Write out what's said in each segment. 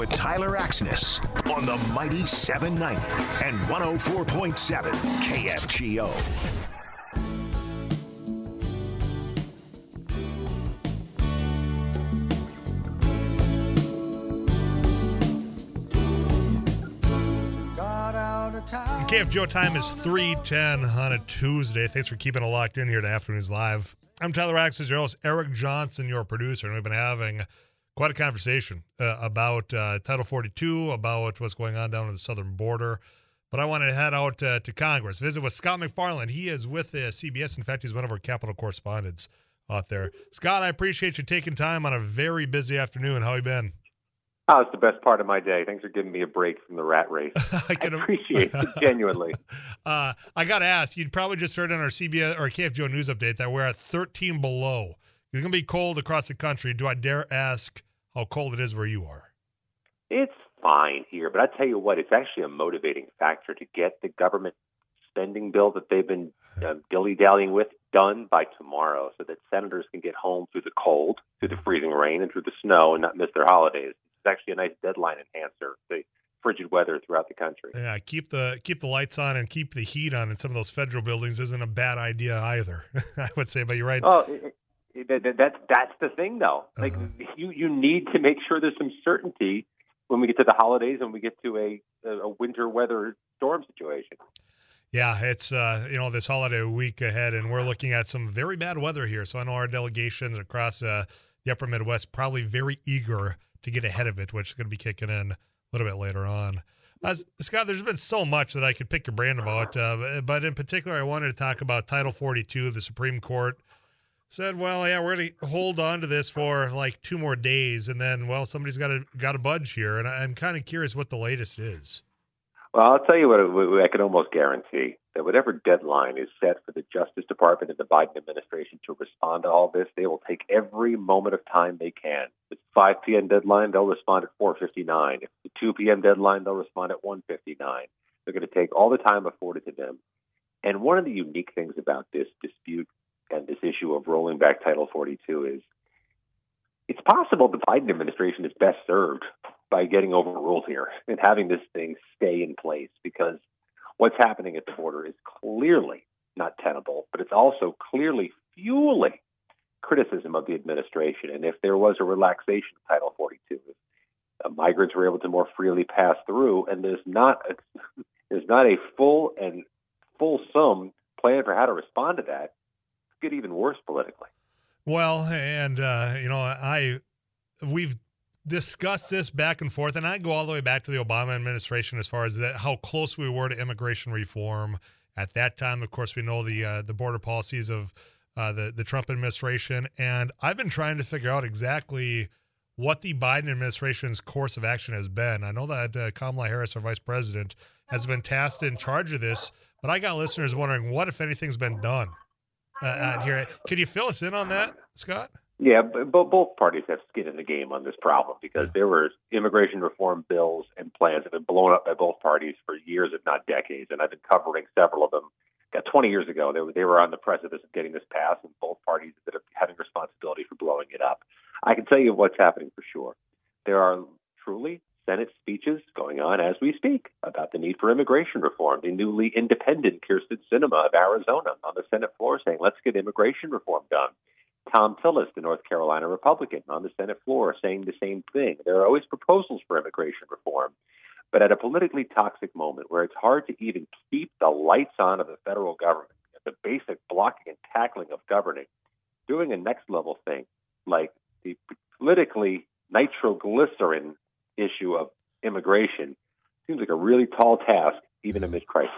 with Tyler Axness on the Mighty 790 and 104.7 KFGO. KFGO time is 310 on a Tuesday. Thanks for keeping it locked in here to Afternoons Live. I'm Tyler Axness, your host, Eric Johnson, your producer, and we've been having quite a conversation uh, about uh, Title 42, about what's going on down on the southern border. But I wanted to head out uh, to Congress, visit with Scott MacFarlane. He is with uh, CBS. In fact, he's one of our Capitol correspondents out there. Scott, I appreciate you taking time on a very busy afternoon. How you been? Oh, it's the best part of my day. Thanks for giving me a break from the rat race. I, can appreciate it genuinely. Uh, I got to ask, you'd probably just heard on our CBS or KFGO news update that we're at 13 below. It's going to be cold across the country. Do I dare ask how cold it is where you are? It's fine here, but I tell you what, it's actually a motivating factor to get the government spending bill that they've been uh, dilly dallying with done by tomorrow so that senators can get home through the cold, through the freezing rain, and through the snow and not miss their holidays. It's actually a nice deadline enhancer. The frigid weather throughout the country. Yeah, keep the keep the lights on and keep the heat on in some of those federal buildings isn't a bad idea either. I would say, but you're right. Oh, it, it, that, that's that's the thing, though. Like uh-huh. you you need to make sure there's some certainty when we get to the holidays and we get to a a winter weather storm situation. Yeah, it's uh, you know this holiday week ahead, and we're looking at some very bad weather here. So I know our delegations across uh, the Upper Midwest probably very eager to get ahead of it, which is going to be kicking in a little bit later on. Uh, Scott, there's been so much that I could pick your brain about, uh, but in particular, I wanted to talk about Title 42. The Supreme Court said, "Well, yeah, we're going to hold on to this for like two more days, and then, well, somebody's got to got to budge here." And I'm kind of curious what the latest is. Well, I'll tell you what I can almost guarantee that whatever deadline is set for the Justice Department and the Biden administration to respond to all this, they will take every moment of time they can. If it's 5 p.m. deadline, they'll respond at 4:59. If it's 2 p.m. deadline, they'll respond at 1:59. They're going to take all the time afforded to them. And one of the unique things about this dispute and this issue of rolling back Title 42 is it's possible the Biden administration is best served by getting overruled here and having this thing stay in place because what's happening at the border is clearly not tenable, but it's also clearly fueling criticism of the administration. And if there was a relaxation of Title 42, if uh, migrants were able to more freely pass through, and there's not a, there's not a full and fulsome plan for how to respond to that, get even worse politically. Well, and uh, you know, I we've discussed this back and forth, and I go all the way back to the Obama administration as far as that, how close we were to immigration reform at that time. Of course, we know the uh, the border policies of uh, the the Trump administration, and I've been trying to figure out exactly what the Biden administration's course of action has been. I know that uh, Kamala Harris, our vice president, has been tasked in charge of this, but I got listeners wondering what, if anything, has been done uh, here. Could you fill us in on that, Scott? Yeah, but both parties have skin in the game on this problem because there were immigration reform bills and plans that have been blown up by both parties for years, if not decades. And I've been covering several of them. Got 20 years ago, they were, they were on the precipice of getting this passed, and both parties that are having responsibility for blowing it up. I can tell you what's happening for sure. There are truly Senate speeches going on as we speak about the need for immigration reform. The newly independent Kyrsten Sinema of Arizona on the Senate floor saying, let's get immigration reform done. Thom Tillis, the North Carolina Republican, on the Senate floor saying the same thing. There are always proposals for immigration reform, but at a politically toxic moment where it's hard to even keep the lights on of the federal government, the basic blocking and tackling of governing, doing a next level thing like the politically nitroglycerin issue of immigration seems like a really tall task, even amid crisis.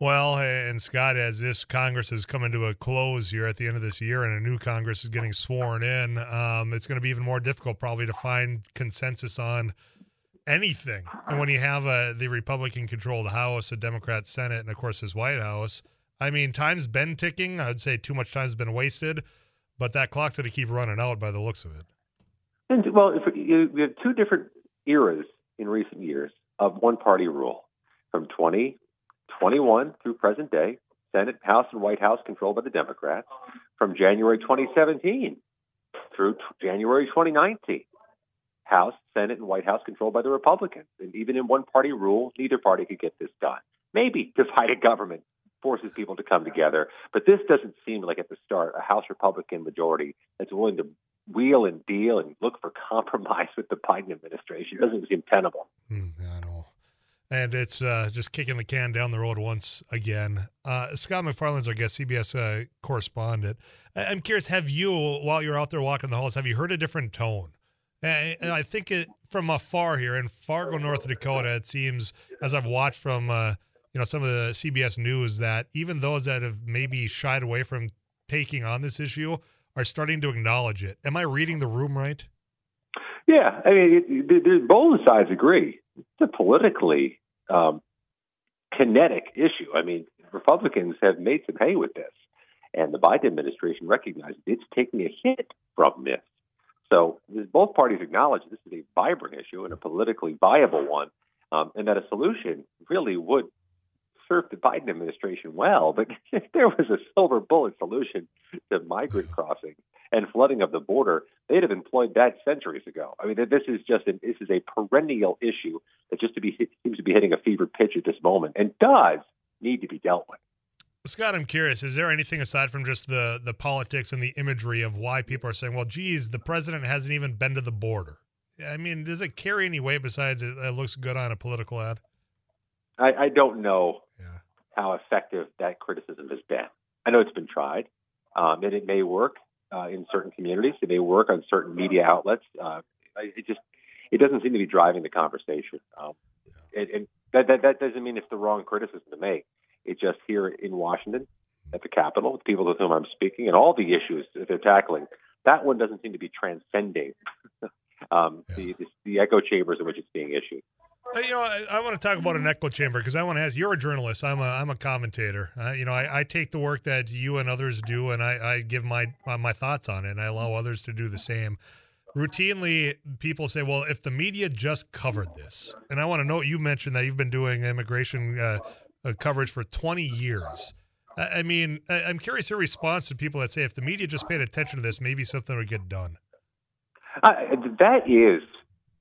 Well, and Scott, as this Congress is coming to a close here at the end of this year and a new Congress is getting sworn in, um, it's going to be even more difficult probably to find consensus on anything. And when you have a, the Republican controlled House, a Democrat Senate, and of course his White House, I mean, time's been ticking. I'd say too much time's been wasted, but that clock's going to keep running out by the looks of it. And, well, if you, we have two different eras in recent years of one party rule from 2021 through present day, Senate, House, and White House controlled by the Democrats, from January 2017 through t- January 2019, House, Senate, and White House controlled by the Republicans. And even in one party rule, neither party could get this done. Maybe divided government forces people to come together. But this doesn't seem like at the start a House Republican majority that's willing to wheel and deal and look for compromise with the Biden administration. It doesn't seem tenable. Mm, I know. And it's uh, just kicking the can down the road once again. Uh, Scott MacFarlane's our guest, CBS uh, correspondent. I'm curious, have you, while you're out there walking the halls, have you heard a different tone? And I think it from afar here in Fargo, North Dakota, it seems, as I've watched from uh, you know some of the CBS news, that even those that have maybe shied away from taking on this issue are starting to acknowledge it. Am I reading the room right? Yeah, I mean, it, it, both sides agree. It's a politically um, kinetic issue. I mean, Republicans have made some hay with this, and the Biden administration recognized it's taking a hit from this. So both parties acknowledge this is a vibrant issue and a politically viable one, um, and that a solution really would serve the Biden administration well. But if there was a silver bullet solution to migrant crossing and flooding of the border, they'd have employed that centuries ago. I mean, this is just an, this is a perennial issue that just to be seems to be hitting a fever pitch at this moment and does need to be dealt with. Scott, I'm curious. Is there anything aside from just the the politics and the imagery of why people are saying, "Well, geez, the president hasn't even been to the border"? I mean, does it carry any weight besides it, it looks good on a political ad? I, I don't know. How effective that criticism has been. I know it's been tried, um, and it may work uh, in certain communities. It may work on certain media outlets. Uh, it just it doesn't seem to be driving the conversation. Um, and, and that, that that doesn't mean it's the wrong criticism to make. It's just here in Washington, at the Capitol, with people with whom I'm speaking, and all the issues that they're tackling. That one doesn't seem to be transcending um, yeah. the, the, the echo chambers in which it's being issued. You know, I, I, want to talk about an echo chamber because I want to ask. You're a journalist. I'm a I'm a commentator. Uh, you know, I, I, take the work that you and others do, and I, I give my uh, my thoughts on it, and I allow others to do the same. Routinely, people say, "Well, if the media just covered this," and I want to know. You mentioned that you've been doing immigration uh, uh coverage for 20 years. I, mean, I, I'm curious your response to people that say, "If the media just paid attention to this, maybe something would get done." that is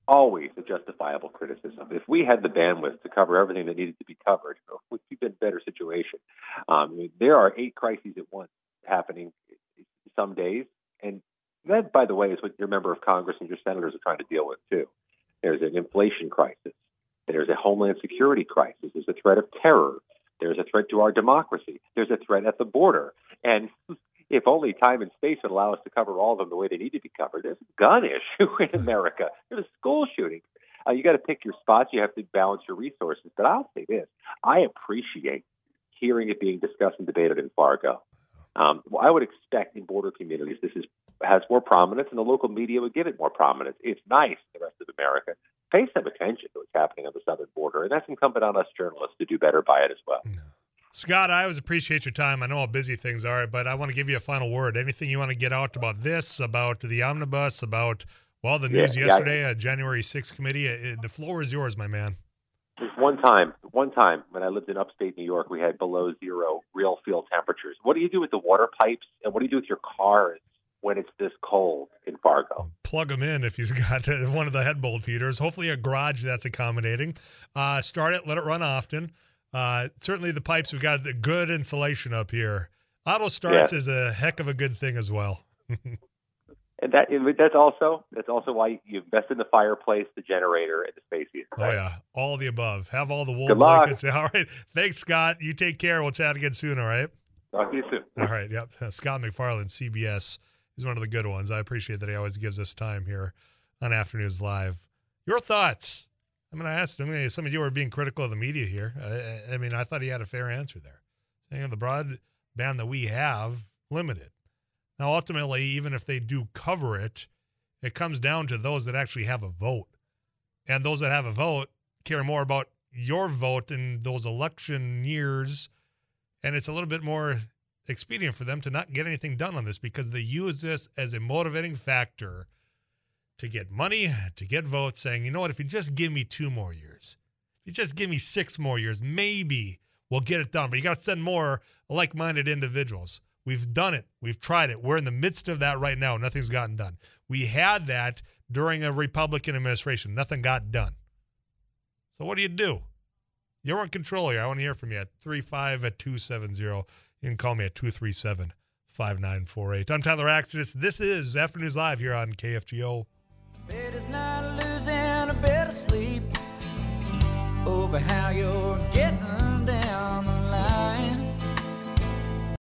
always a justifiable criticism. If we had the bandwidth to cover everything that needed to be covered, we'd be in a better situation. Um, there are eight crises at once happening some days, and that, by the way, is what your member of Congress and your senators are trying to deal with too. There's an inflation crisis. There's a homeland security crisis. There's a threat of terror. There's a threat to our democracy. There's a threat at the border. And if only time and space would allow us to cover all of them the way they need to be covered. There's a gun issue in America. There's a school shooting. Uh, you got to pick your spots. You have to balance your resources. But I'll say this: I appreciate hearing it being discussed and debated in Fargo. Um, well, I would expect in border communities this is has more prominence, and the local media would give it more prominence. It's nice the rest of America pay some attention to what's happening on the southern border, and that's incumbent on us journalists to do better by it as well. Scott, I always appreciate your time. I know how busy things are, but I want to give you a final word. Anything you want to get out about this, about the omnibus, about well, the news yeah, yesterday, yeah. January 6th committee? Uh, the floor is yours, my man. There's one time, one time when I lived in upstate New York, we had below zero real field temperatures. What do you do with the water pipes, and what do you do with your cars when it's this cold in Fargo? Plug them in if he's got one of the head bolt heaters. Hopefully, a garage that's accommodating. Uh, start it, let it run often. Uh, certainly, the pipes we've got the good insulation up here. Auto starts yeah. is a heck of a good thing as well. and that that's also that's also why you invest in the fireplace, the generator, and the space heater. Right? Oh yeah, all the above. Have all the wool Good blankets. All right, thanks, Scott. You take care. We'll chat again soon. All right. Talk to you soon. All right. Yep. Scott MacFarlane, CBS. He's one of the good ones. I appreciate that he always gives us time here on Afternoons Live. Your thoughts? I mean, I asked him, some of you are being critical of the media here. I, I mean, I thought he had a fair answer there, saying the broadband that we have limited. Now, ultimately, even if they do cover it, it comes down to those that actually have a vote. And those that have a vote care more about your vote in those election years. And it's a little bit more expedient for them to not get anything done on this because they use this as a motivating factor to get money, to get votes, saying, you know what, if you just give me two more years, if you just give me six more years, maybe we'll get it done. But you got to send more like minded individuals. We've done it. We've tried it. We're in the midst of that right now. Nothing's gotten done. We had that during a Republican administration. Nothing got done. So what do you do? You're in control here. I want to hear from you at 35 at 270. You can call me at 237 5948. I'm Tyler Axness. This is Afternoons Live here on KFGO. Better's not losing a bit of sleep over how you're getting